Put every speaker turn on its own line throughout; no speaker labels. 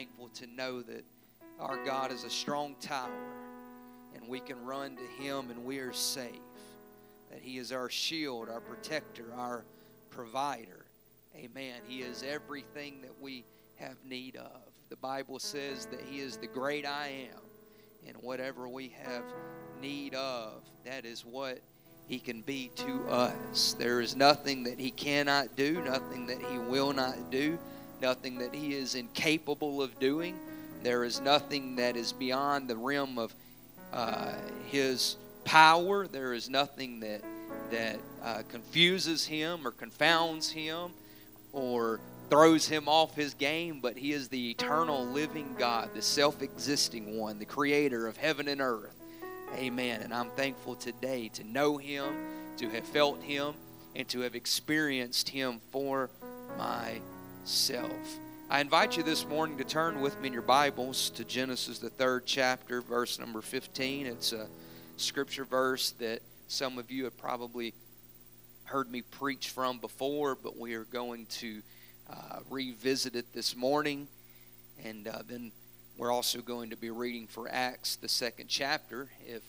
thankful to know that our God is a strong tower and we can run to Him and we are safe. That He is our shield, our protector, our provider. Amen. He is everything that we have need of. The Bible says that He is the great I am. And whatever we have need of, that is what He can be to us. There is nothing that He cannot do, nothing that He will not do, nothing that He is incapable of doing. There is nothing that is beyond the realm of uh, His power. There is nothing that that uh, confuses him or confounds him or throws him off his game, but he is the eternal living God, the self existing one, the creator of heaven and earth. Amen. And I'm thankful today to know him, to have felt him, and to have experienced him for myself. I invite you this morning to turn with me in your Bibles to Genesis, the third chapter, verse number 15. It's a scripture verse that some of you have probably heard me preach from before, but we are going to uh, revisit it this morning. And uh, then we're also going to be reading for Acts, the second chapter. If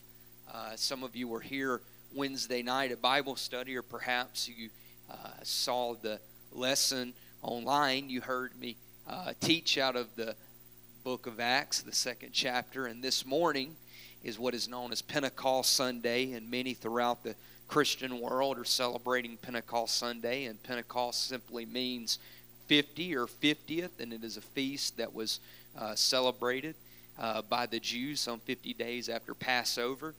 uh, some of you were here Wednesday night at Bible study, or perhaps you uh, saw the lesson online, you heard me uh, teach out of the book of Acts, the second chapter. And this morning, is what is known as Pentecost Sunday, and many throughout the Christian world are celebrating Pentecost Sunday, and Pentecost simply means 50 or 50th, and it is a feast that was uh, celebrated uh, by the Jews some 50 days after Passover.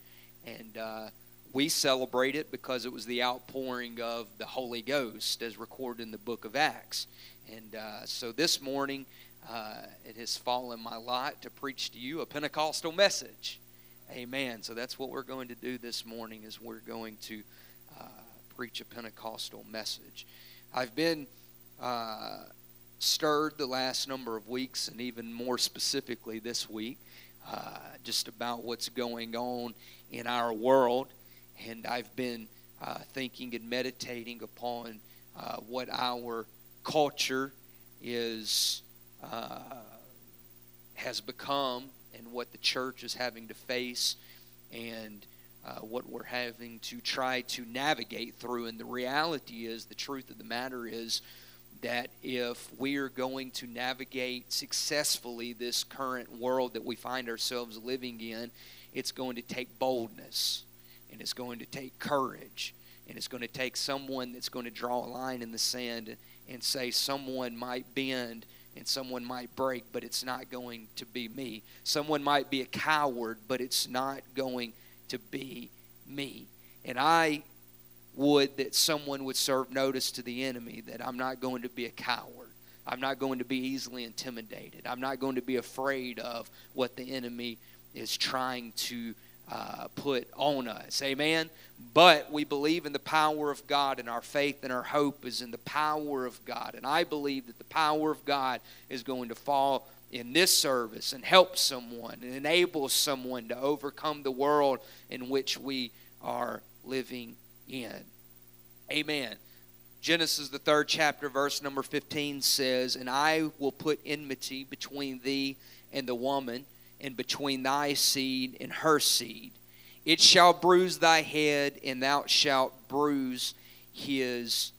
And uh, we celebrate it because it was the outpouring of the Holy Ghost as recorded in the book of Acts. And uh, so this morning, uh, it has fallen my lot to preach to you a Pentecostal message. Amen. So that's what we're going to do this morning is we're going to uh, preach a Pentecostal message. I've been uh, stirred the last number of weeks, and even more specifically this week, uh, just about what's going on in our world. And I've been uh, thinking and meditating upon uh, what our culture is uh, has become and what the church is having to face and uh, what we're having to try to navigate through. And the reality is, the truth of the matter is, that if we are going to navigate successfully this current world that we find ourselves living in, it's going to take boldness and it's going to take courage and it's going to take someone that's going to draw a line in the sand and say someone might bend and someone might break, but it's not going to be me. Someone might be a coward, but it's not going to be me. And I would that someone would serve notice to the enemy that I'm not going to be a coward. I'm not going to be easily intimidated. I'm not going to be afraid of what the enemy is trying to uh, put on us. Amen. But we believe in the power of God, and our faith and our hope is in the power of God. And I believe that the power of God is going to fall in this service and help someone and enable someone to overcome the world in which we are living in. Amen. Genesis, the third chapter, verse number 15 says, And I will put enmity between thee and the woman and between thy seed and her seed. It shall bruise thy head, and thou shalt bruise his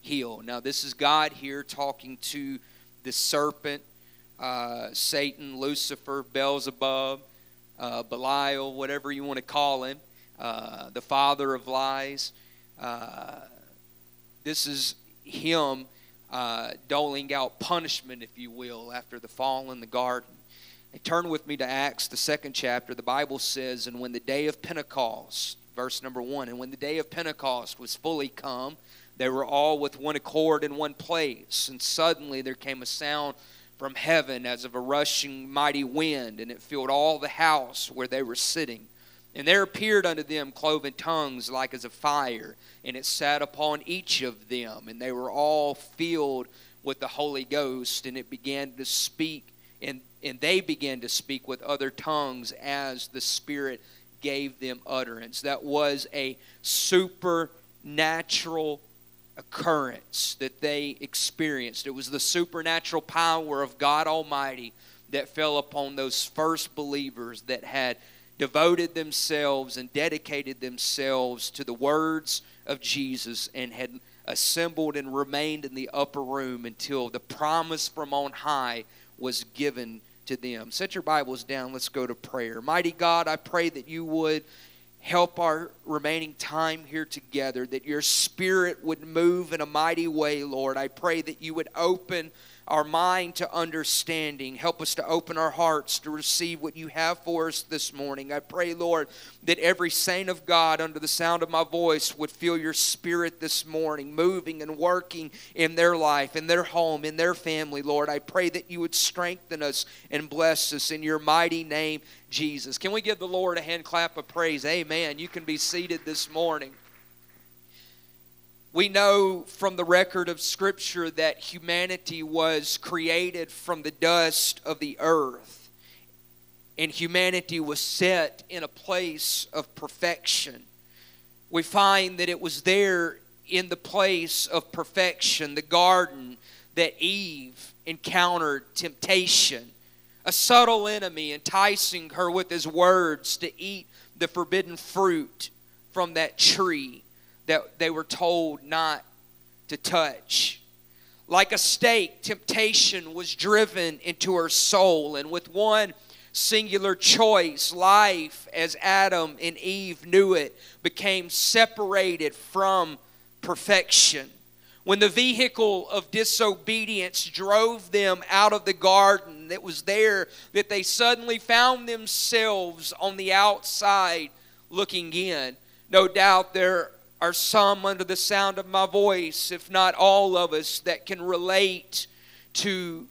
heel. Now, this is God here talking to the serpent, uh, Satan, Lucifer, Beelzebub, uh, Belial, whatever you want to call him, uh, the father of lies. Uh, this is him uh, doling out punishment, if you will, after the fall in the garden. Turn with me to Acts, the second chapter. The Bible says, And when the day of Pentecost, verse number one, and when the day of Pentecost was fully come, they were all with one accord in one place. And suddenly there came a sound from heaven as of a rushing mighty wind, and it filled all the house where they were sitting. And there appeared unto them cloven tongues like as of fire, and it sat upon each of them, and they were all filled with the Holy Ghost, and it began to speak and, and they began to speak with other tongues as the Spirit gave them utterance. That was a supernatural occurrence that they experienced. It was the supernatural power of God Almighty that fell upon those first believers that had devoted themselves and dedicated themselves to the words of Jesus and had assembled and remained in the upper room until the promise from on high was given to them. Set your Bibles down. Let's go to prayer. Mighty God, I pray that you would help our remaining time here together, that your spirit would move in a mighty way, Lord. I pray that you would open our mind to understanding. Help us to open our hearts to receive what you have for us this morning. I pray, Lord, that every saint of God under the sound of my voice would feel your spirit this morning, moving and working in their life, in their home, in their family, Lord. I pray that you would strengthen us and bless us in your mighty name, Jesus. Can we give the Lord a hand clap of praise? Amen. You can be seated this morning. We know from the record of Scripture that humanity was created from the dust of the earth, and humanity was set in a place of perfection. We find that it was there in the place of perfection, the garden, that Eve encountered temptation, a subtle enemy enticing her with his words to eat the forbidden fruit from that tree that they were told not to touch. Like a stake, temptation was driven into her soul, and with one singular choice, life, as Adam and Eve knew it, became separated from perfection. When the vehicle of disobedience drove them out of the garden that was there, that they suddenly found themselves on the outside looking in. No doubt there are some under the sound of my voice, if not all of us, that can relate to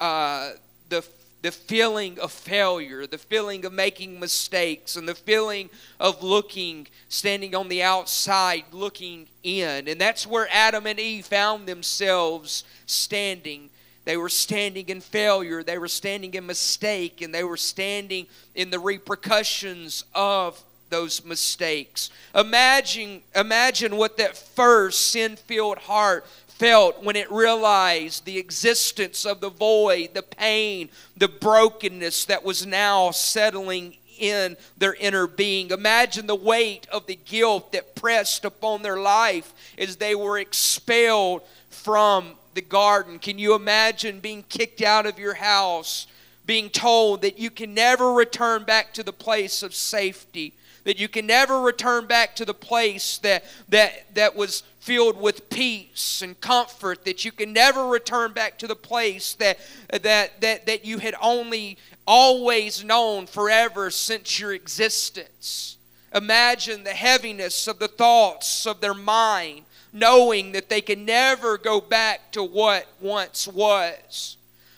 uh, the, the feeling of failure, the feeling of making mistakes, and the feeling of looking, standing on the outside, looking in. And that's where Adam and Eve found themselves standing. They were standing in failure, they were standing in mistake, and they were standing in the repercussions of those mistakes. Imagine, imagine what that first sin filled heart felt when it realized the existence of the void, the pain, the brokenness that was now settling in their inner being. Imagine the weight of the guilt that pressed upon their life as they were expelled from the garden. Can you imagine being kicked out of your house, being told that you can never return back to the place of safety? That you can never return back to the place that, that, that was filled with peace and comfort, that you can never return back to the place that, that, that, that you had only always known forever since your existence. Imagine the heaviness of the thoughts of their mind, knowing that they can never go back to what once was.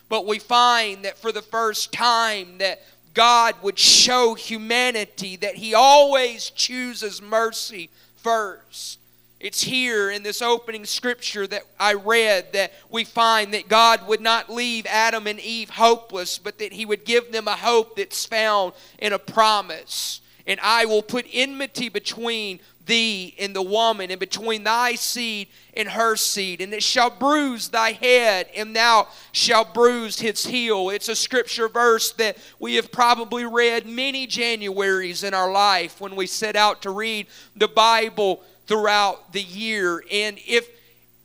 But we find that for the first time that God would show humanity that He always chooses mercy first. It's here in this opening scripture that I read that we find that God would not leave Adam and Eve hopeless, but that He would give them a hope that's found in a promise. And I will put enmity between thee and the woman, and between thy seed and her seed, and it shall bruise thy head, and thou shalt bruise his heel. It's a scripture verse that we have probably read many Januaries in our life when we set out to read the Bible throughout the year. And if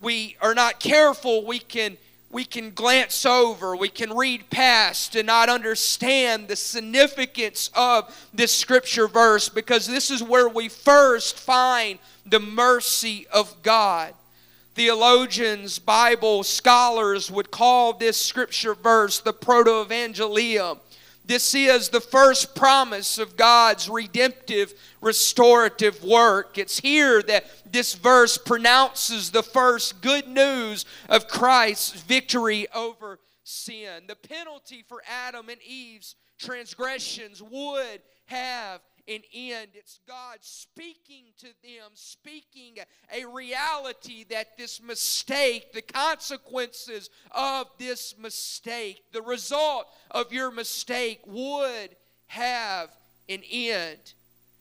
we are not careful, we can we can glance over, we can read past and not understand the significance of this scripture verse because this is where we first find the mercy of God. Theologians, Bible scholars would call this scripture verse the proto evangelium this is the first promise of God's redemptive, restorative work. It's here that this verse pronounces the first good news of Christ's victory over sin. The penalty for Adam and Eve's transgressions would have an end. It's God speaking to them, speaking a reality that this mistake, the consequences of this mistake, the result of your mistake would have an end.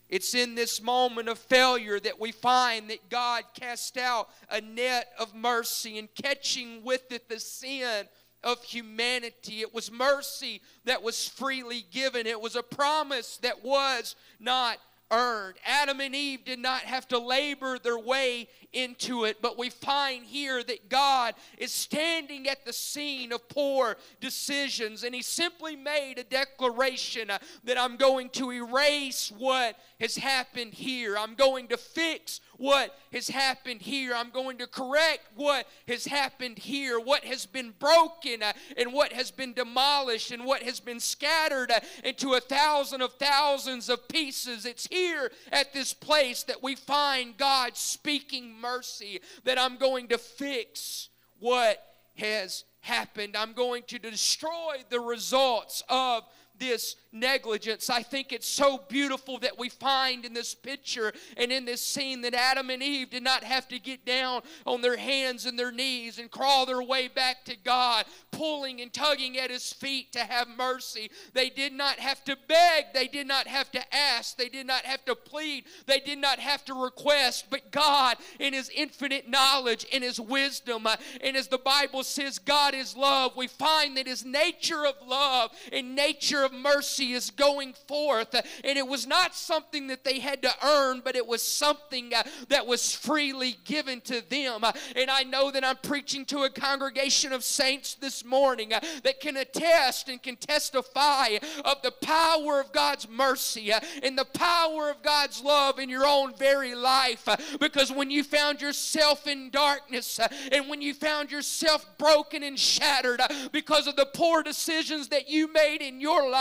It's in this moment of failure that we find that God cast out a net of mercy and catching with it the sin of humanity. It was mercy that was freely given, it was a promise that was not earned. Adam and Eve did not have to labor their way into it, but we find here that God is standing at the scene of poor decisions, and He simply made a declaration uh, that I'm going to erase what has happened here. I'm going to fix what has happened here. I'm going to correct what has happened here, what has been broken uh, and what has been demolished and what has been scattered uh, into a thousand of thousands of pieces. It's here at this place that we find God speaking mercy, that I'm going to fix what has happened. I'm going to destroy the results of this negligence. I think it's so beautiful that we find in this picture and in this scene that Adam and Eve did not have to get down on their hands and their knees and crawl their way back to God, pulling and tugging at His feet to have mercy. They did not have to beg, they did not have to ask, they did not have to plead, they did not have to request, but God, in His infinite knowledge, in His wisdom, uh, and as the Bible says, God is love, we find that His nature of love and nature of mercy mercy is going forth. And it was not something that they had to earn, but it was something uh, that was freely given to them. And I know that I'm preaching to a congregation of saints this morning uh, that can attest and can testify of the power of God's mercy uh, and the power of God's love in your own very life. Because when you found yourself in darkness and when you found yourself broken and shattered because of the poor decisions that you made in your life,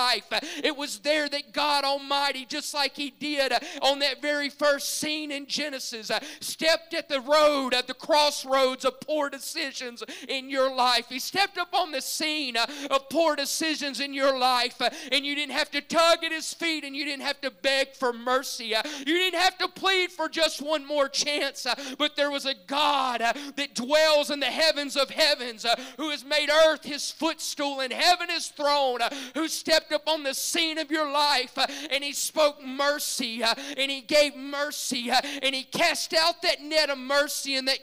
it was there that God Almighty, just like He did uh, on that very first scene in Genesis, uh, stepped at the road, at the crossroads of poor decisions in your life. He stepped up on the scene uh, of poor decisions in your life, and you didn't have to tug at His feet and you didn't have to beg for mercy. You didn't have to plead for just one more chance, but there was a God that dwells in the heavens of heavens who has made earth His footstool and heaven His throne, who stepped up on the scene of your life uh, and He spoke mercy uh, and He gave mercy uh, and He cast out that net of mercy and that,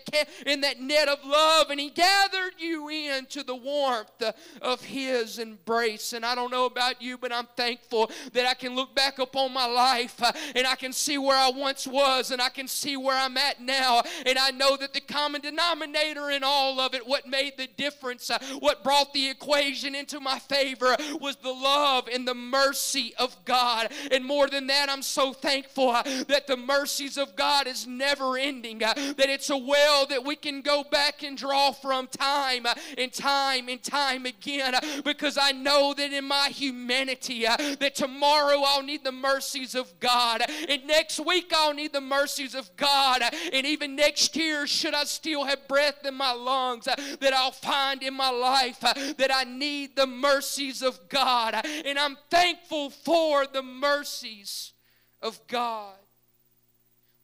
in that net of love and He gathered you into the warmth of His embrace. And I don't know about you, but I'm thankful that I can look back upon my life and I can see where I once was and I can see where I'm at now. And I know that the common denominator in all of it, what made the difference, what brought the equation into my favor, was the love and the mercy of God. And more than that, I'm so thankful uh, that the mercies of God is never ending, uh, that it's a well that we can go back and draw from time uh, and time and time again because I know that in my humanity that tomorrow I'll need the mercies of God and next week I'll need the mercies of God and even next year should I still have breath in my lungs that I'll find in my life that I need the mercies of God and I'm thankful for the mercies of God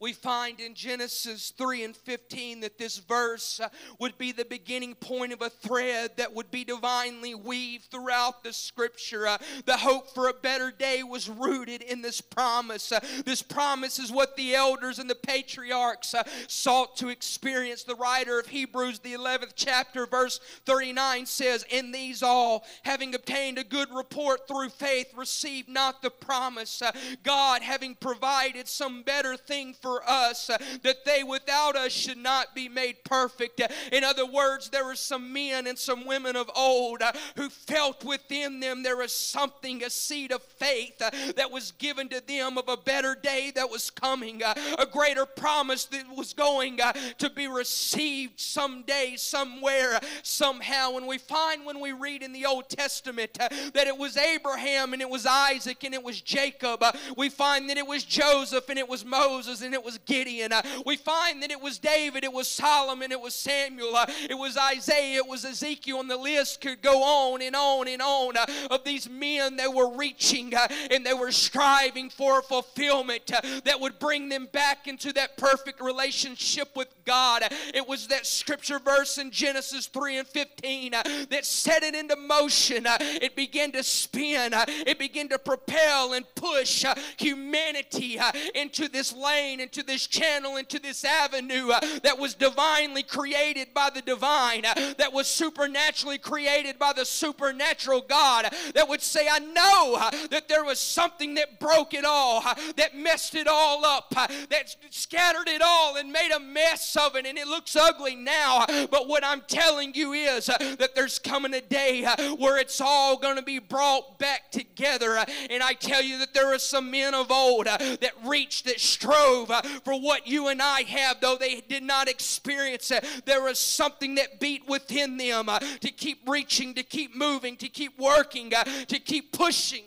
we find in Genesis 3 and 15 that this verse uh, would be the beginning point of a thread that would be divinely weaved throughout the scripture. Uh, the hope for a better day was rooted in this promise. Uh, this promise is what the elders and the patriarchs sought to experience. The writer of Hebrews, the 11th chapter, verse 39 says, In these all, having obtained a good report through faith, received not the promise. God, having provided some better thing for for us uh, that they without us should not be made perfect. In other words, there were some men and some women of old uh, who felt within them there was something, a seed of faith uh, that was given to them of a better day that was coming, a greater promise that was going to be received someday, somewhere, somehow. And we find when we read in the Old Testament that it was Abraham and it was Isaac and it was Jacob. We find that it was Joseph and it was Moses and it it was Gideon. Uh, we find that it was David, it was Solomon, it was Samuel, uh, it was Isaiah, it was Ezekiel, and the list could go on and on and on uh, of these men that were reaching and they were striving for fulfillment that would bring them back into that perfect relationship with God. It was that scripture verse in Genesis 3 and 15 uh, that set it into motion. It began to spin, it began to propel and push humanity into this lane, into this channel, into this avenue uh, that was divinely created by the divine, uh, that was supernaturally created by the supernatural God, uh, that would say, I know that there was something that broke it all, that messed it all up, that scattered it all and made a mess of it, and it looks ugly now. But what I'm telling you is that there's coming a day where it's all going to be brought back together. And I tell you that there are some men of old that reached, that strove for what you and I have, though they did not experience it. There was something that beat within them uh, to keep reaching, to keep moving, to keep working, uh, to keep pushing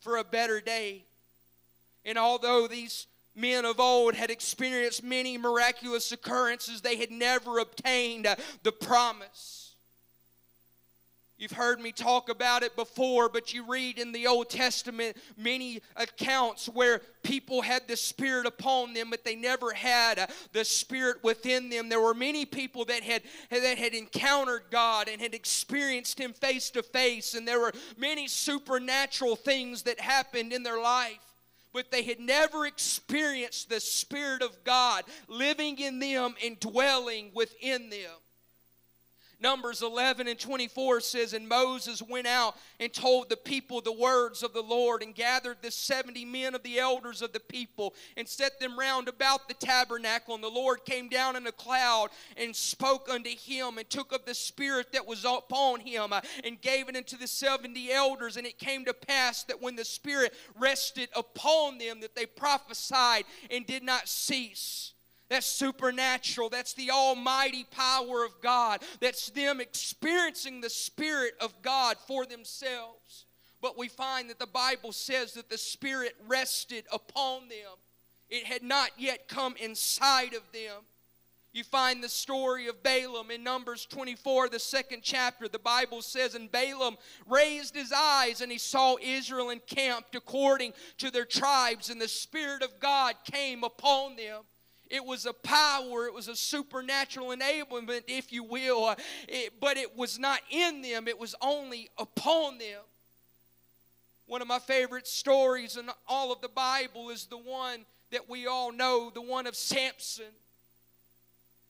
for a better day. And although these men of old had experienced many miraculous occurrences, they had never obtained uh, the promise. You've heard me talk about it before, but you read in the Old Testament many accounts where people had the Spirit upon them, but they never had uh, the Spirit within them. There were many people that had, that had encountered God and had experienced Him face to face, and there were many supernatural things that happened in their life but they had never experienced the Spirit of God living in them and dwelling within them. Numbers 11 and 24 says, And Moses went out and told the people the words of the Lord, and gathered the 70 men of the elders of the people, and set them round about the tabernacle. And the Lord came down in a cloud and spoke unto him, and took of the Spirit that was upon him, and gave it unto the 70 elders. And it came to pass that when the Spirit rested upon them, that they prophesied and did not cease. That's supernatural. That's the almighty power of God. That's them experiencing the Spirit of God for themselves. But we find that the Bible says that the Spirit rested upon them, it had not yet come inside of them. You find the story of Balaam in Numbers 24, the second chapter. The Bible says, And Balaam raised his eyes and he saw Israel encamped according to their tribes, and the Spirit of God came upon them. It was a power, it was a supernatural enablement, if you will, it, but it was not in them, it was only upon them. One of my favorite stories in all of the Bible is the one that we all know, the one of Samson.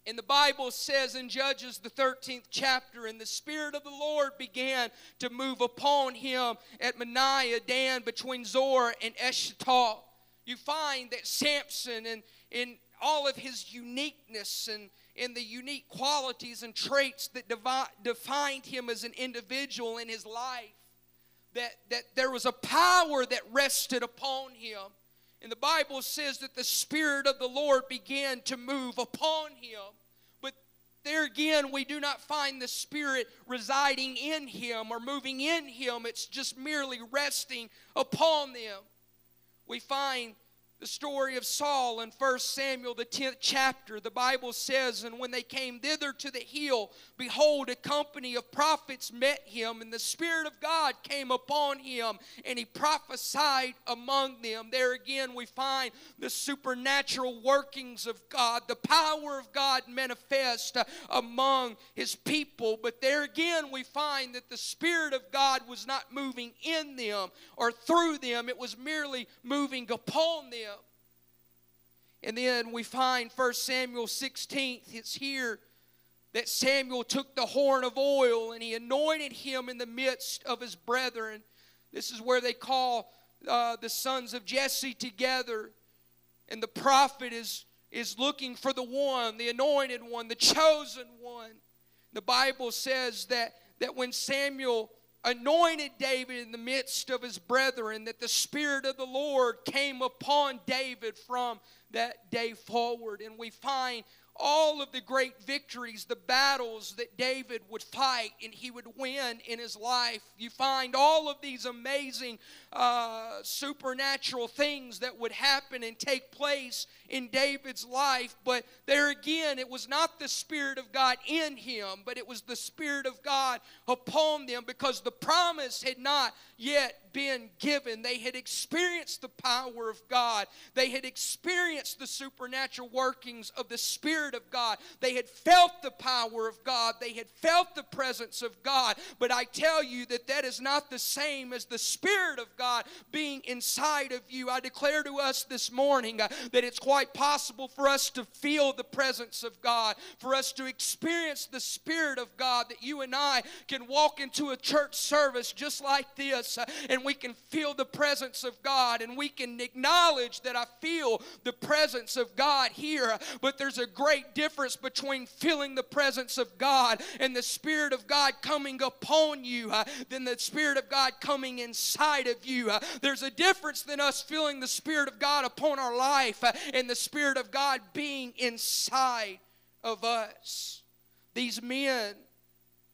And the Bible says in Judges, the 13th chapter, and the Spirit of the Lord began to move upon him at Mahaneh Dan between Zor and Eshtaol. You find that Samson and in all of his uniqueness and, and the unique qualities and traits that devi- defined him as an individual in his life. That, that there was a power that rested upon him. And the Bible says that the Spirit of the Lord began to move upon him. But there again, we do not find the Spirit residing in him or moving in him. It's just merely resting upon them. We find the story of Saul in 1 Samuel, the 10th chapter, the Bible says, And when they came thither to the hill, behold, a company of prophets met him, and the Spirit of God came upon him, and he prophesied among them. There again, we find the supernatural workings of God, the power of God manifest uh, among his people. But there again, we find that the Spirit of God was not moving in them or through them, it was merely moving upon them. And then we find 1 Samuel 16, it's here that Samuel took the horn of oil and he anointed him in the midst of his brethren. This is where they call uh, the sons of Jesse together. And the prophet is, is looking for the one, the anointed one, the chosen one. The Bible says that, that when Samuel anointed David in the midst of his brethren, that the Spirit of the Lord came upon David from that day forward. And we find all of the great victories, the battles that David would fight and he would win in his life. You find all of these amazing uh, supernatural things that would happen and take place in David's life. But there again, it was not the Spirit of God in him, but it was the Spirit of God upon them because the promise had not yet been given. They had experienced the power of God, they had experienced the supernatural workings of the Spirit of God, they had felt the power of God, they had felt the presence of God. But I tell you that that is not the same as the Spirit of God being inside of you. I declare to us this morning uh, that it's quite possible for us to feel the presence of God, for us to experience the Spirit of God, that you and I can walk into a church service just like this uh, and we can feel the presence of God and we can acknowledge that I feel the presence of God here. But there's a great difference between feeling the presence of God and the Spirit of God coming upon you uh, than the Spirit of God coming inside of you. Uh, there's a difference than us feeling the Spirit of God upon our life uh, and the Spirit of God being inside of us. These men,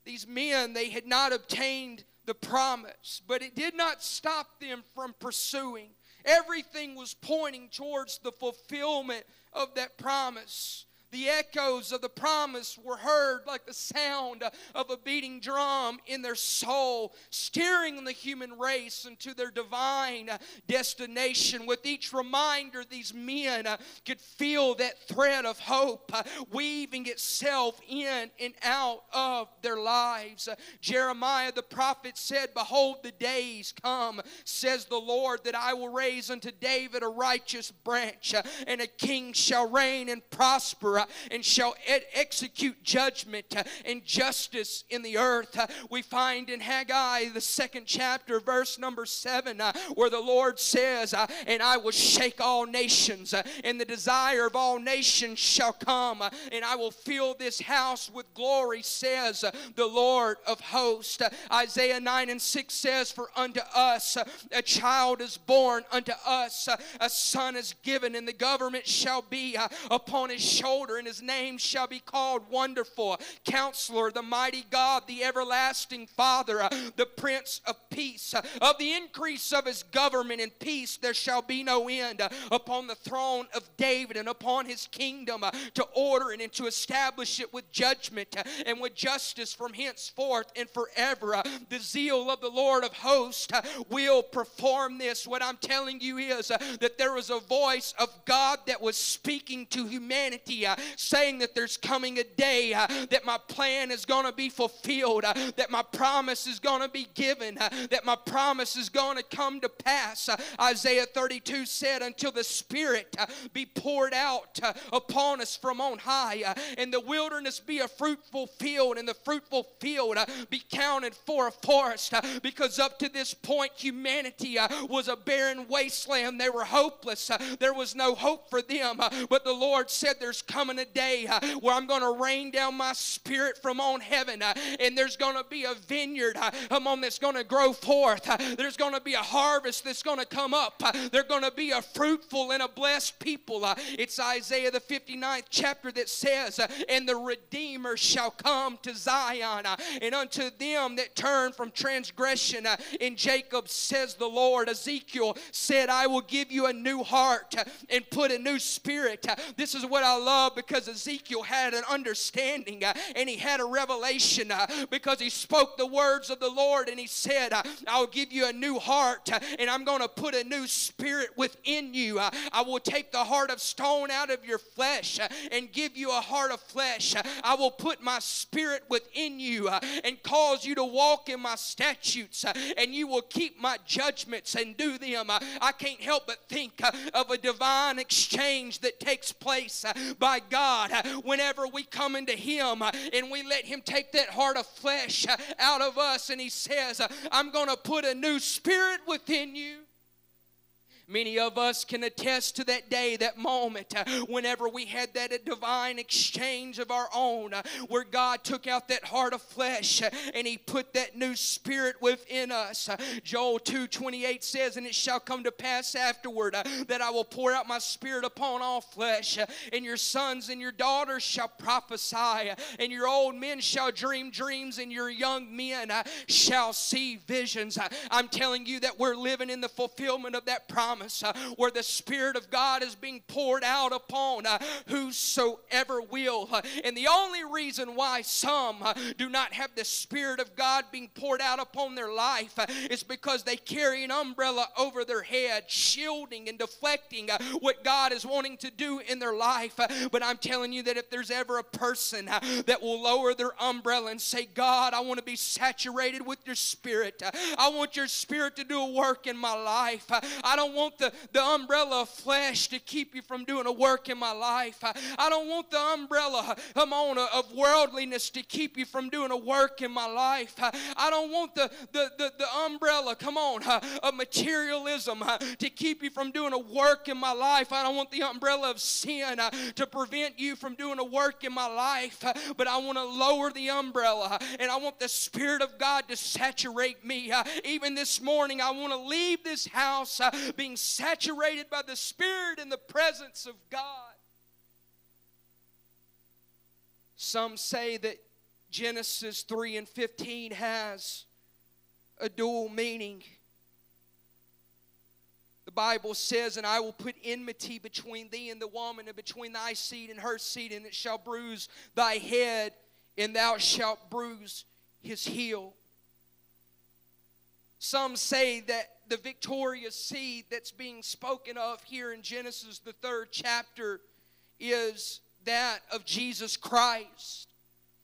these men, they had not obtained the promise, but it did not stop them from pursuing. Everything was pointing towards the fulfillment of that promise. The echoes of the promise were heard like the sound of a beating drum in their soul, steering the human race into their divine destination. With each reminder, these men could feel that thread of hope weaving itself in and out of their lives. Jeremiah the prophet said, Behold, the days come, says the Lord, that I will raise unto David a righteous branch, and a king shall reign and prosper uh, and shall ed- execute judgment uh, and justice in the earth. Uh, we find in Haggai, the second chapter, verse number seven, uh, where the Lord says, uh, And I will shake all nations, uh, and the desire of all nations shall come, and I will fill this house with glory, says the Lord of hosts. Isaiah 9 and 6 says, For unto us a child is born, unto us a son is given, and the government shall be upon his shoulder and his name shall be called Wonderful, Counselor, the Mighty God, the Everlasting Father, uh, the Prince of Peace. Uh, of the increase of his government and peace there shall be no end uh, upon the throne of David and upon his kingdom to order it and to establish it with judgment and with justice from henceforth and forever. The zeal of the Lord of hosts will perform this. What I'm telling you is that there was a voice of God that was speaking to humanity saying that there's coming a day uh, that my plan is going to be fulfilled, uh, that my promise is going to be given, uh, that my promise is going to come to pass. Uh, Isaiah 32 said, Until the Spirit uh, be poured out uh, upon us from on high, and the wilderness be a fruitful field, and the fruitful field be counted for a forest. Because up to this point, humanity was a barren wasteland. They were hopeless. There was no hope for them. But the Lord said, There's coming coming a day uh, where I'm going to rain down my spirit from on heaven, uh, and there's going to be a vineyard, uh, on that's going to grow forth. Uh, there's going to be a harvest that's going to come up. Uh, they're going to be a fruitful and a blessed people. Uh, it's Isaiah the 59th chapter that says, uh, And the Redeemer shall come to Zion, uh, and unto them that turn from transgression. Uh, in Jacob says the Lord. Ezekiel said, I will give you a new heart uh, and put a new spirit. Uh, this is what I love because Ezekiel had an understanding uh, and he had a revelation uh, because he spoke the words of the Lord and he said, uh, I'll give you a new heart uh, and I'm going to put a new spirit within you. Uh, I will take the heart of stone out of your flesh uh, and give you a heart of flesh. I will put my spirit within you and cause you to walk in my statutes and you will keep my judgments and do them. I can't help but think of a divine exchange that takes place by God whenever we come into Him and we let Him take that heart of flesh out of us and He says, I'm going to put a new spirit within you. Many of us can attest to that day, that moment, uh, whenever we had that divine exchange of our own, uh, where God took out that heart of flesh uh, and He put that new spirit within us. Uh, Joel 2 28 says, And it shall come to pass afterward uh, that I will pour out my spirit upon all flesh, uh, and your sons and your daughters shall prophesy, and your old men shall dream dreams, and your young men shall see visions. I'm telling you that we're living in the fulfillment of that promise Uh, where the Spirit of God is being poured out upon uh, whosoever will. Uh, and the only reason why some do not have the Spirit of God being poured out upon their life is because they carry an umbrella over their head, shielding and deflecting what God is wanting to do in their life. But I'm telling you that if there's ever a person that will lower their umbrella and say, God, I want to be saturated with your Spirit, I want your Spirit to do a work in my life. I don't want the, the umbrella of flesh to keep you from doing a work in my life. I don't want the umbrella, come on, of worldliness to keep you from doing a work in my life. I don't want the, the, the, the umbrella, come on, of materialism uh, to keep you from doing a work in my life. I don't want the umbrella of sin uh, to prevent you from doing a work in my life. Uh, but I want to lower the umbrella and I want the Spirit of God to saturate me. Even this morning, I want to leave this house being saturated by the Spirit and the presence of God. Some say that Genesis 3 and 15 has a dual meaning. The Bible says, And I will put enmity between thee and the woman, and between thy seed and her seed, and it shall bruise thy head, and thou shalt bruise his heel. Some say that the victorious seed that's being spoken of here in Genesis, the third chapter, is that of Jesus Christ.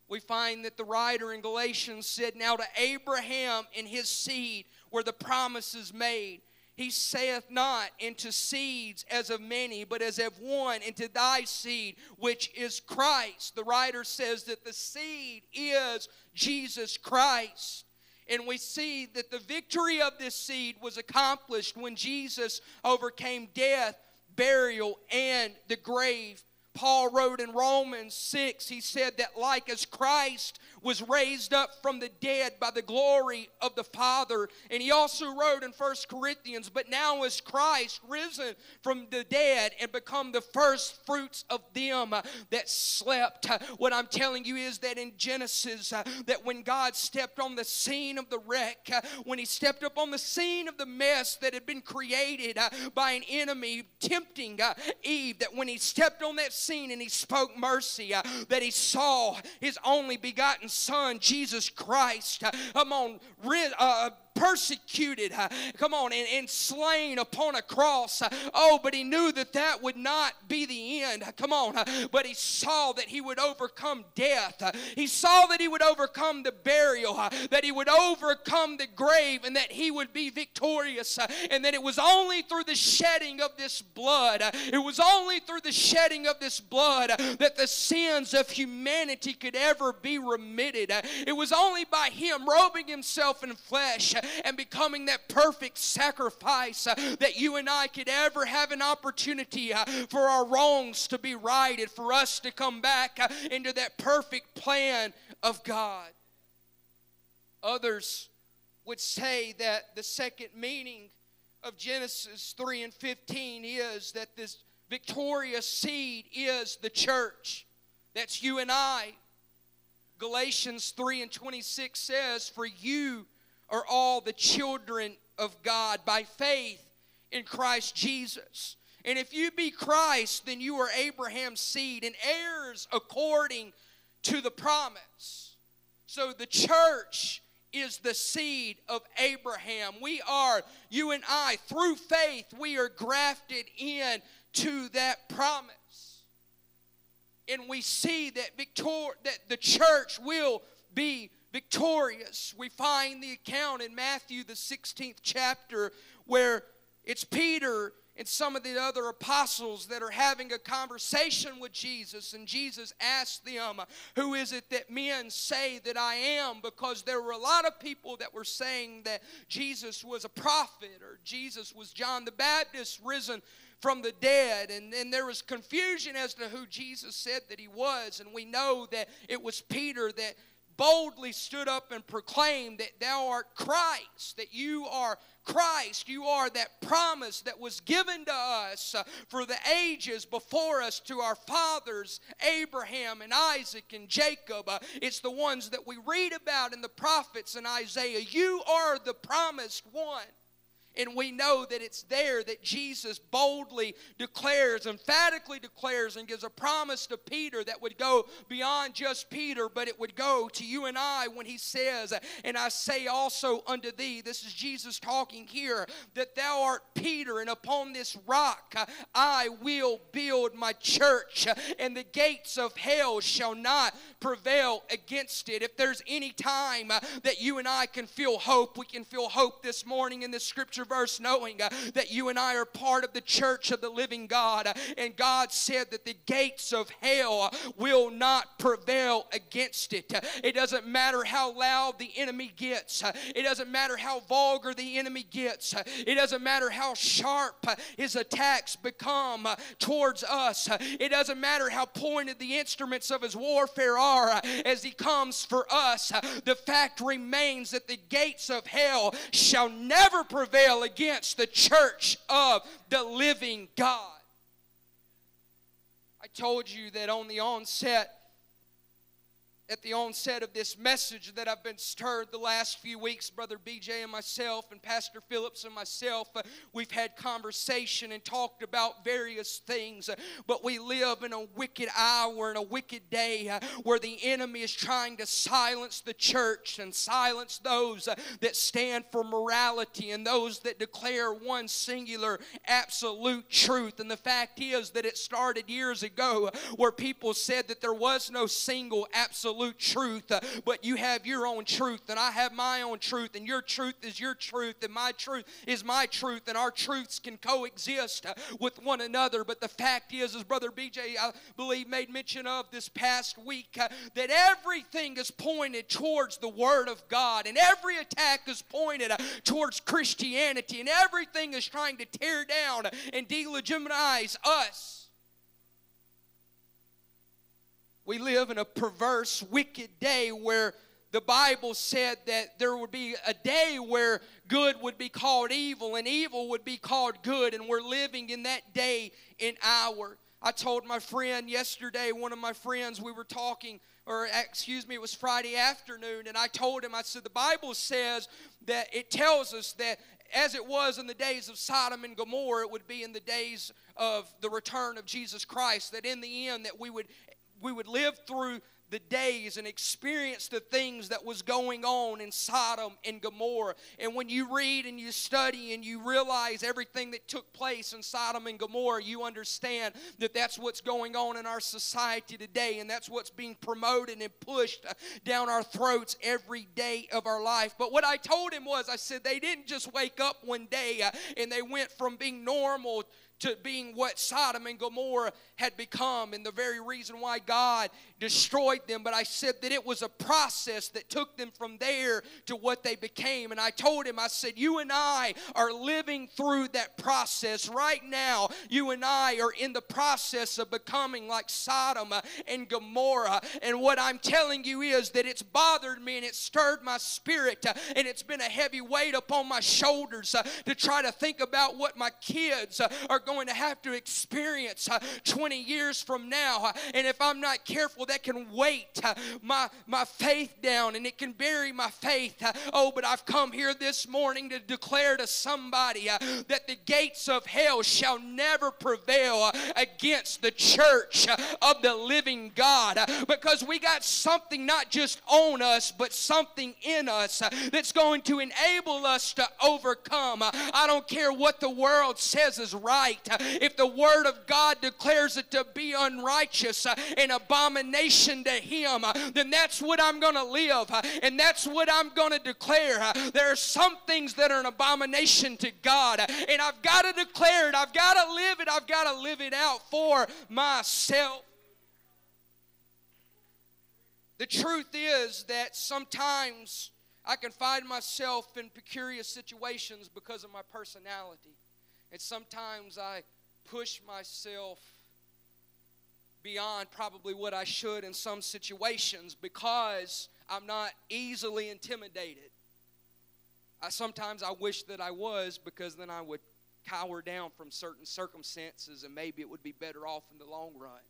We find that the writer in Galatians said, Now to Abraham and his seed were the promises made. He saith not into seeds as of many, but as of one, into thy seed, which is Christ. The writer says that the seed is Jesus Christ. And we see that the victory of this seed was accomplished when Jesus overcame death, burial, and the grave. Paul wrote in Romans 6, he said that like as Christ was raised up from the dead by the glory of the Father. And he also wrote in First Corinthians, But now is Christ risen from the dead and become the first fruits of them that slept. What I'm telling you is that in Genesis, uh, that when God stepped on the scene of the wreck, uh, when he stepped up on the scene of the mess that had been created uh, by an enemy tempting Eve, that when he stepped on that scene and he spoke mercy, that he saw his only begotten Son, Jesus Christ, come on, uh, persecuted, come on, and, and slain upon a cross. Oh, but he knew that that would not be the end. Come on, but he saw that he would overcome death. He saw that he would overcome the burial, that he would overcome the grave, and that he would be victorious. And that it was only through the shedding of this blood, it was only through the shedding of this blood that the sins of humanity could ever be remitted. It was only by him robing himself in flesh and becoming that perfect sacrifice uh, that you and I could ever have an opportunity uh, for our wrongs to be righted, for us to come back uh, into that perfect plan of God. Others would say that the second meaning of Genesis 3 and 15 is that this victorious seed is the church. That's you and I. Galatians 3 and 26 says, For you are all the children of God by faith in Christ Jesus. And if you be Christ, then you are Abraham's seed and heirs according to the promise. So the church is the seed of Abraham. We are, you and I, through faith, we are grafted in to that promise. And we see that victor- that the church will be victorious. We find the account in Matthew, the 16th chapter, where it's Peter and some of the other apostles that are having a conversation with Jesus, and Jesus asked them, Who is it that men say that I am? Because there were a lot of people that were saying that Jesus was a prophet or Jesus was John the Baptist risen from the dead. And, and there was confusion as to who Jesus said that he was. And we know that it was Peter that boldly stood up and proclaimed that thou art Christ, that you are Christ. You are that promise that was given to us uh, for the ages before us to our fathers, Abraham and Isaac and Jacob. Uh, it's the ones that we read about in the prophets and Isaiah. You are the promised one. And we know that it's there that Jesus boldly declares, emphatically declares, and gives a promise to Peter that would go beyond just Peter, but it would go to you and I when he says, And I say also unto thee, this is Jesus talking here, that thou art Peter, and upon this rock I will build my church, and the gates of hell shall not prevail against it. If there's any time that you and I can feel hope, we can feel hope this morning in this scripture verse knowing uh, that you and I are part of the church of the living God. And God said that the gates of hell will not prevail against it. It doesn't matter how loud the enemy gets, it doesn't matter how vulgar the enemy gets, it doesn't matter how sharp his attacks become towards us, it doesn't matter how pointed the instruments of his warfare are as he comes for us. The fact remains that the gates of hell shall never prevail against the church of the living God. I told you that on the onset at the onset of this message that I've been stirred the last few weeks, Brother BJ and myself, and Pastor Phillips and myself, uh, we've had conversation and talked about various things. Uh, but we live in a wicked hour and a wicked day uh, where the enemy is trying to silence the church and silence those uh, that stand for morality and those that declare one singular absolute truth. And the fact is that it started years ago uh, where people said that there was no single absolute absolute truth, uh, but you have your own truth, and I have my own truth, and your truth is your truth, and my truth is my truth, and our truths can coexist uh, with one another. But the fact is, as Brother BJ, I believe, made mention of this past week, uh, that everything is pointed towards the Word of God, and every attack is pointed towards Christianity, and everything is trying to tear down and delegitimize us We live in a perverse, wicked day where the Bible said that there would be a day where good would be called evil and evil would be called good, and we're living in that day and hour. I told my friend yesterday, one of my friends, we were talking, or excuse me, it was Friday afternoon, and I told him, I said, the Bible says that it tells us that as it was in the days of Sodom and Gomorrah, it would be in the days of the return of Jesus Christ, that in the end that we would we would live through the days and experience the things that was going on in Sodom and Gomorrah. And when you read and you study and you realize everything that took place in Sodom and Gomorrah, you understand that that's what's going on in our society today and that's what's being promoted and pushed down our throats every day of our life. But what I told him was, I said, they didn't just wake up one day uh, and they went from being normal to being what Sodom and Gomorrah had become and the very reason why God destroyed them. But I said that it was a process that took them from there to what they became. And I told him, I said, You and I are living through that process right now. You and I are in the process of becoming like Sodom and Gomorrah. And what I'm telling you is that it's bothered me and it stirred my spirit uh, and it's been a heavy weight upon my shoulders uh, to try to think about what my kids uh, are going to have to experience uh, 20 years from now. Uh, and if I'm not careful, that can weight uh, my, my faith down and it can bury my faith. Oh, but I've come here this morning to declare to somebody that the gates of hell shall never prevail against the church of the living God because we got something not just on us, but something in us that's going to enable us to overcome. I don't care what the world says is right right, uh, if the Word of God declares it to be unrighteous uh, and abomination to Him, uh, then that's what I'm going to live and that's what I'm going to declare. There are some things that are an abomination to God, and I've got to declare it, I've got to live it, I've got to live it out for myself. The truth is that sometimes I can find myself in precarious situations because of my personality. And sometimes I push myself beyond probably what I should in some situations because I'm not easily intimidated. I, sometimes I wish that I was because then I would cower down from certain circumstances and maybe it would be better off in the long run.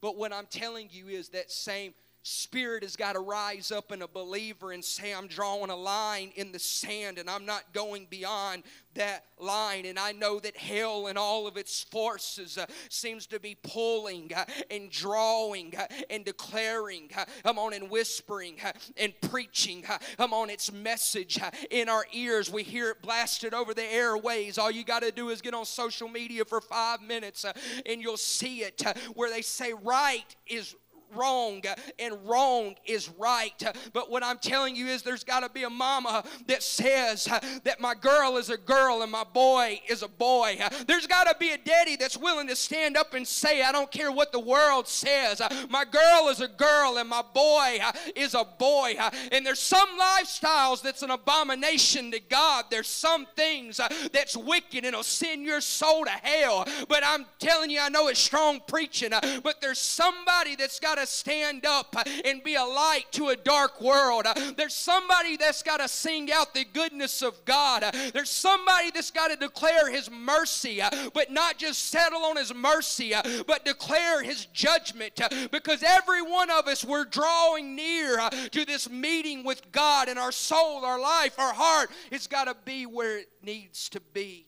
But what I'm telling you is that same spirit has got to rise up in a believer and say, I'm drawing a line in the sand and I'm not going beyond that line. And I know that hell and all of its forces uh, seems to be pulling uh, and drawing uh, and declaring, uh, I'm on and whispering uh, and preaching, uh, I'm on its message in our ears. We hear it blasted over the airways. All you got to do is get on social media for five minutes and you'll see it where they say right is wrong and wrong is right. But what I'm telling you is there's got to be a mama that says that my girl is a girl and my boy is a boy. There's got to be a daddy that's willing to stand up and say, I don't care what the world says. My girl is a girl and my boy is a boy. And there's some lifestyles that's an abomination to God. There's some things that's wicked and will send your soul to hell. But I'm telling you, I know it's strong preaching, but there's somebody that's got to stand up and be a light to a dark world. There's somebody that's got to sing out the goodness of God. There's somebody that's got to declare His mercy, but not just settle on His mercy, but declare His judgment. Because every one of us, we're drawing near to this meeting with God, and our soul, our life, our heart has got to be where it needs to be.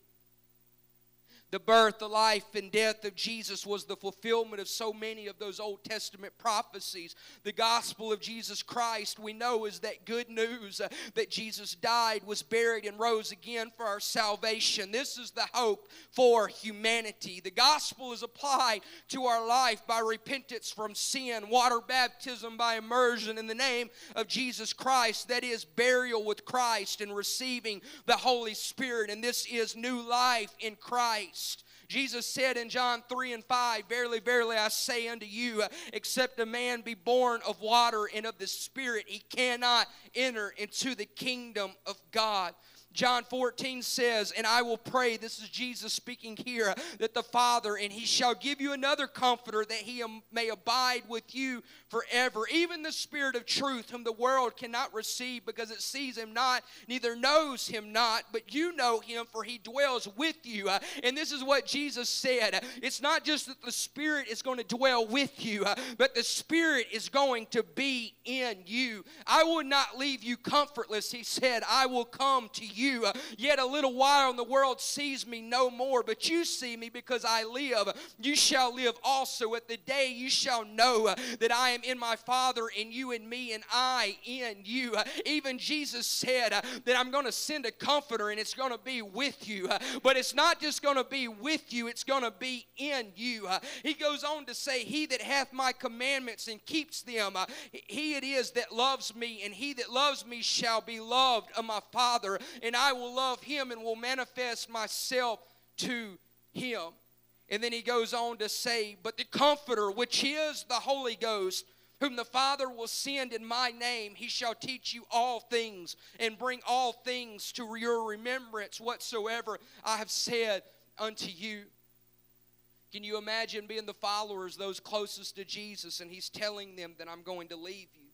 The birth, the life, and death of Jesus was the fulfillment of so many of those Old Testament prophecies. The gospel of Jesus Christ, we know, is that good news uh, that Jesus died, was buried, and rose again for our salvation. This is the hope for humanity. The gospel is applied to our life by repentance from sin, water baptism by immersion in the name of Jesus Christ, that is, burial with Christ and receiving the Holy Spirit. And this is new life in Christ. Jesus said in John 3 and 5, Verily, verily, I say unto you, except a man be born of water and of the Spirit, he cannot enter into the kingdom of God. John 14 says, And I will pray, this is Jesus speaking here, that the Father, and he shall give you another comforter that he may abide with you forever. Even the Spirit of truth, whom the world cannot receive because it sees him not, neither knows him not, but you know him, for he dwells with you. Uh, and this is what Jesus said. It's not just that the Spirit is going to dwell with you, uh, but the Spirit is going to be in you. I will not leave you comfortless, he said. I will come to you you. Uh, yet a little while, and the world sees me no more, but you see me because I live. You shall live also. At the day you shall know uh, that I am in my Father, and you in me, and I in you. Uh, even Jesus said that I'm going to send a comforter, and it's going to be with you. But it's not just going to be with you, it's going to be in you. He goes on to say, He that hath my commandments and keeps them, he it is that loves me, and he that loves me shall be loved of my Father, and and I will love him and will manifest myself to him. And then he goes on to say, But the Comforter, which is the Holy Ghost, whom the Father will send in my name, he shall teach you all things and bring all things to your remembrance whatsoever I have said unto you. Can you imagine being the followers, those closest to Jesus, and he's telling them that I'm going to leave you?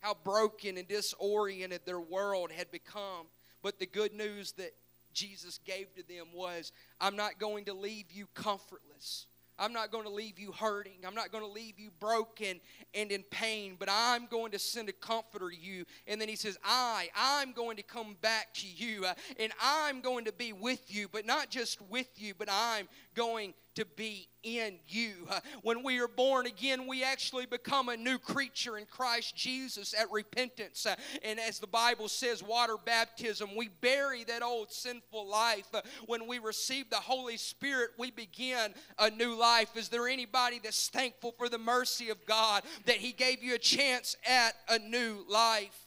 How broken and disoriented their world had become. But the good news that Jesus gave to them was I'm not going to leave you comfortless. I'm not going to leave you hurting. I'm not going to leave you broken and in pain, but I'm going to send a comforter to you. And then he says, I, I'm going to come back to you, uh, and I'm going to be with you, but not just with you, but I'm going to be in you. When we are born again, we actually become a new creature in Christ Jesus at repentance. And as the Bible says, water baptism, we bury that old sinful life. When we receive the Holy Spirit, we begin a new life. Is there anybody that's thankful for the mercy of God that He gave you a chance at a new life?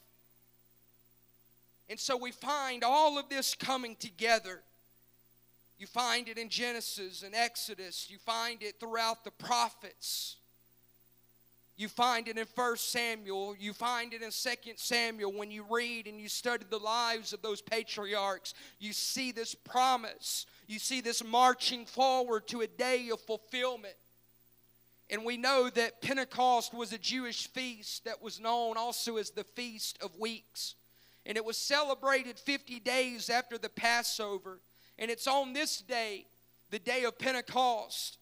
And so we find all of this coming together. You find it in Genesis and Exodus. You find it throughout the prophets. You find it in 1 Samuel. You find it in 2 Samuel. When you read and you study the lives of those patriarchs, you see this promise. You see this marching forward to a day of fulfillment. And we know that Pentecost was a Jewish feast that was known also as the Feast of Weeks. And it was celebrated 50 days after the Passover. And it's on this day, the day of Pentecost,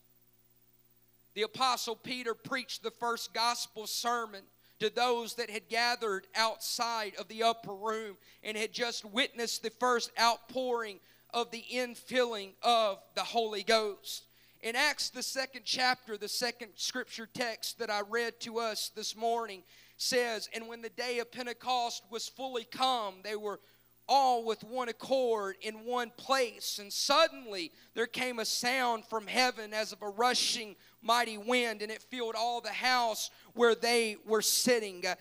the Apostle Peter preached the first gospel sermon to those that had gathered outside of the upper room and had just witnessed the first outpouring of the infilling of the Holy Ghost. In Acts, the second chapter, the second scripture text that I read to us this morning says, And when the day of Pentecost was fully come, they were all with one accord in one place. And suddenly there came a sound from heaven as of a rushing mighty wind, and it filled all the house where they were sitting. Uh,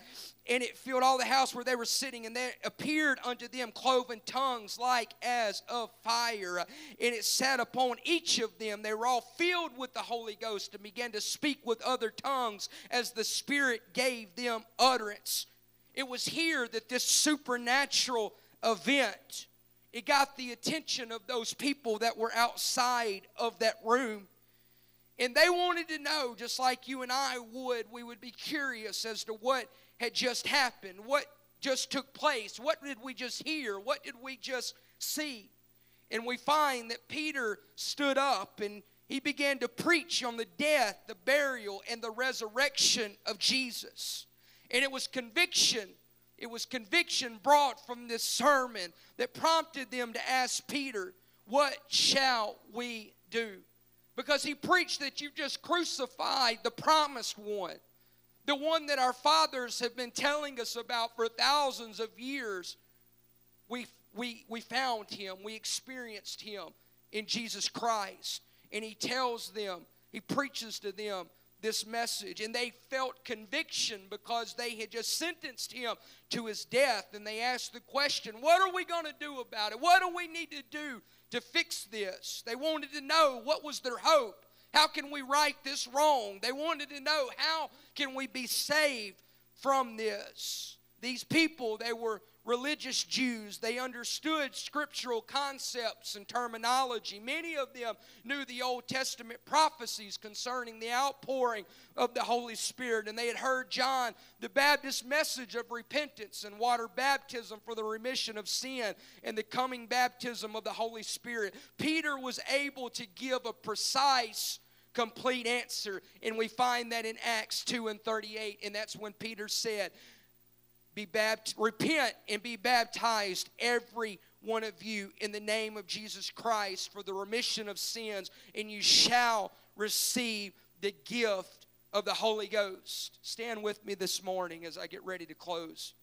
and it filled all the house where they were sitting, and there appeared unto them cloven tongues like as of fire. Uh, and it sat upon each of them. They were all filled with the Holy Ghost and began to speak with other tongues as the Spirit gave them utterance. It was here that this supernatural event, it got the attention of those people that were outside of that room. And they wanted to know, just like you and I would, we would be curious as to what had just happened, what just took place, what did we just hear, what did we just see. And we find that Peter stood up and he began to preach on the death, the burial, and the resurrection of Jesus. And it was conviction it was conviction brought from this sermon that prompted them to ask Peter, What shall we do? Because he preached that you just crucified the promised one, the one that our fathers have been telling us about for thousands of years. We, we, we found him, we experienced him in Jesus Christ. And he tells them, he preaches to them this message. And they felt conviction because they had just sentenced him to his death. And they asked the question, What are we going to do about it? What do we need to do to fix this? They wanted to know what was their hope. How can we right this wrong? They wanted to know how can we be saved from this. These people, they were religious Jews. They understood scriptural concepts and terminology. Many of them knew the Old Testament prophecies concerning the outpouring of the Holy Spirit. And they had heard John the Baptist's message of repentance and water baptism for the remission of sin and the coming baptism of the Holy Spirit. Peter was able to give a precise complete answer and we find that in acts 2 and 38 and that's when peter said be baptized, repent and be baptized, every one of you, in the name of Jesus Christ for the remission of sins, and you shall receive the gift of the Holy Ghost. Stand with me this morning as I get ready to close.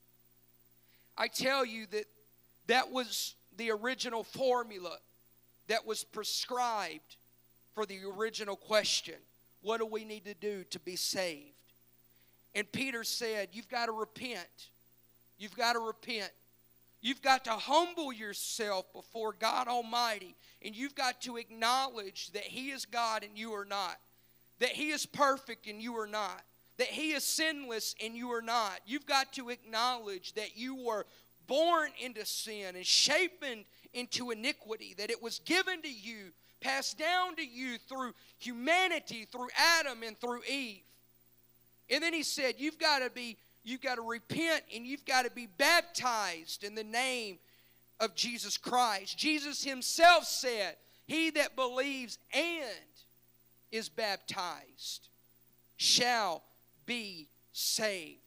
I tell you that that was the original formula that was prescribed for the original question what do we need to do to be saved? And Peter said, You've got to repent. You've got to repent. You've got to humble yourself before God Almighty, and you've got to acknowledge that He is God and you are not, that He is perfect and you are not, that He is sinless and you are not. You've got to acknowledge that you were born into sin and shapen into iniquity, that it was given to you, passed down to you through humanity, through Adam and through Eve. And then He said, You've got to be You've got to repent and you've got to be baptized in the name of Jesus Christ. Jesus himself said, He that believes and is baptized shall be saved.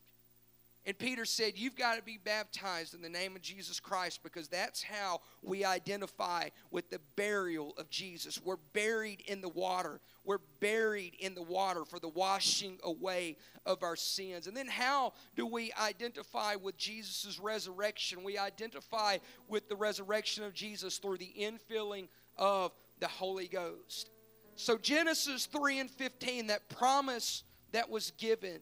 And Peter said, You've got to be baptized in the name of Jesus Christ because that's how we identify with the burial of Jesus. We're buried in the water. We're buried in the water for the washing away of our sins. And then how do we identify with Jesus' resurrection? We identify with the resurrection of Jesus through the infilling of the Holy Ghost. So, Genesis 3 and 15, that promise that was given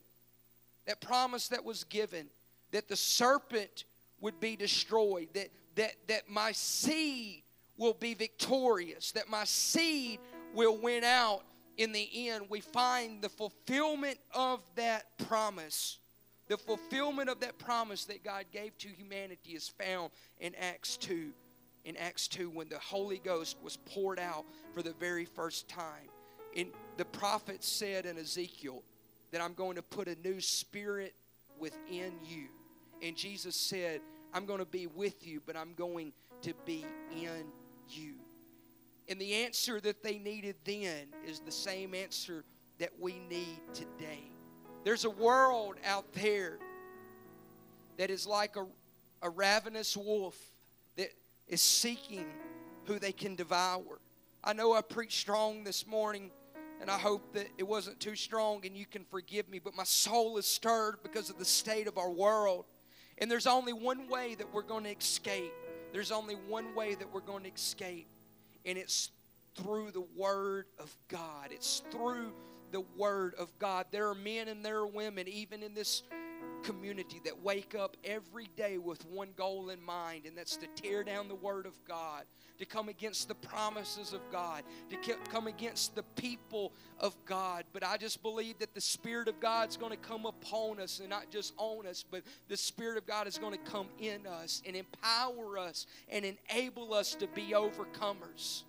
that promise that was given that the serpent would be destroyed, that, that, that my seed will be victorious, that my seed will win out in the end. We find the fulfillment of that promise. The fulfillment of that promise that God gave to humanity is found in Acts 2. In Acts 2, when the Holy Ghost was poured out for the very first time. And the prophet said in Ezekiel, that I'm going to put a new spirit within you. And Jesus said, I'm going to be with you, but I'm going to be in you. And the answer that they needed then is the same answer that we need today. There's a world out there that is like a, a ravenous wolf that is seeking who they can devour. I know I preached strong this morning and I hope that it wasn't too strong and you can forgive me, but my soul is stirred because of the state of our world. And there's only one way that we're going to escape. There's only one way that we're going to escape, and it's through the Word of God. It's through the Word of God. There are men and there are women, even in this community that wake up every day with one goal in mind, and that's to tear down the Word of God, to come against the promises of God, to come against the people of God. But I just believe that the Spirit of God's going to come upon us and not just on us, but the Spirit of God is going to come in us and empower us and enable us to be overcomers.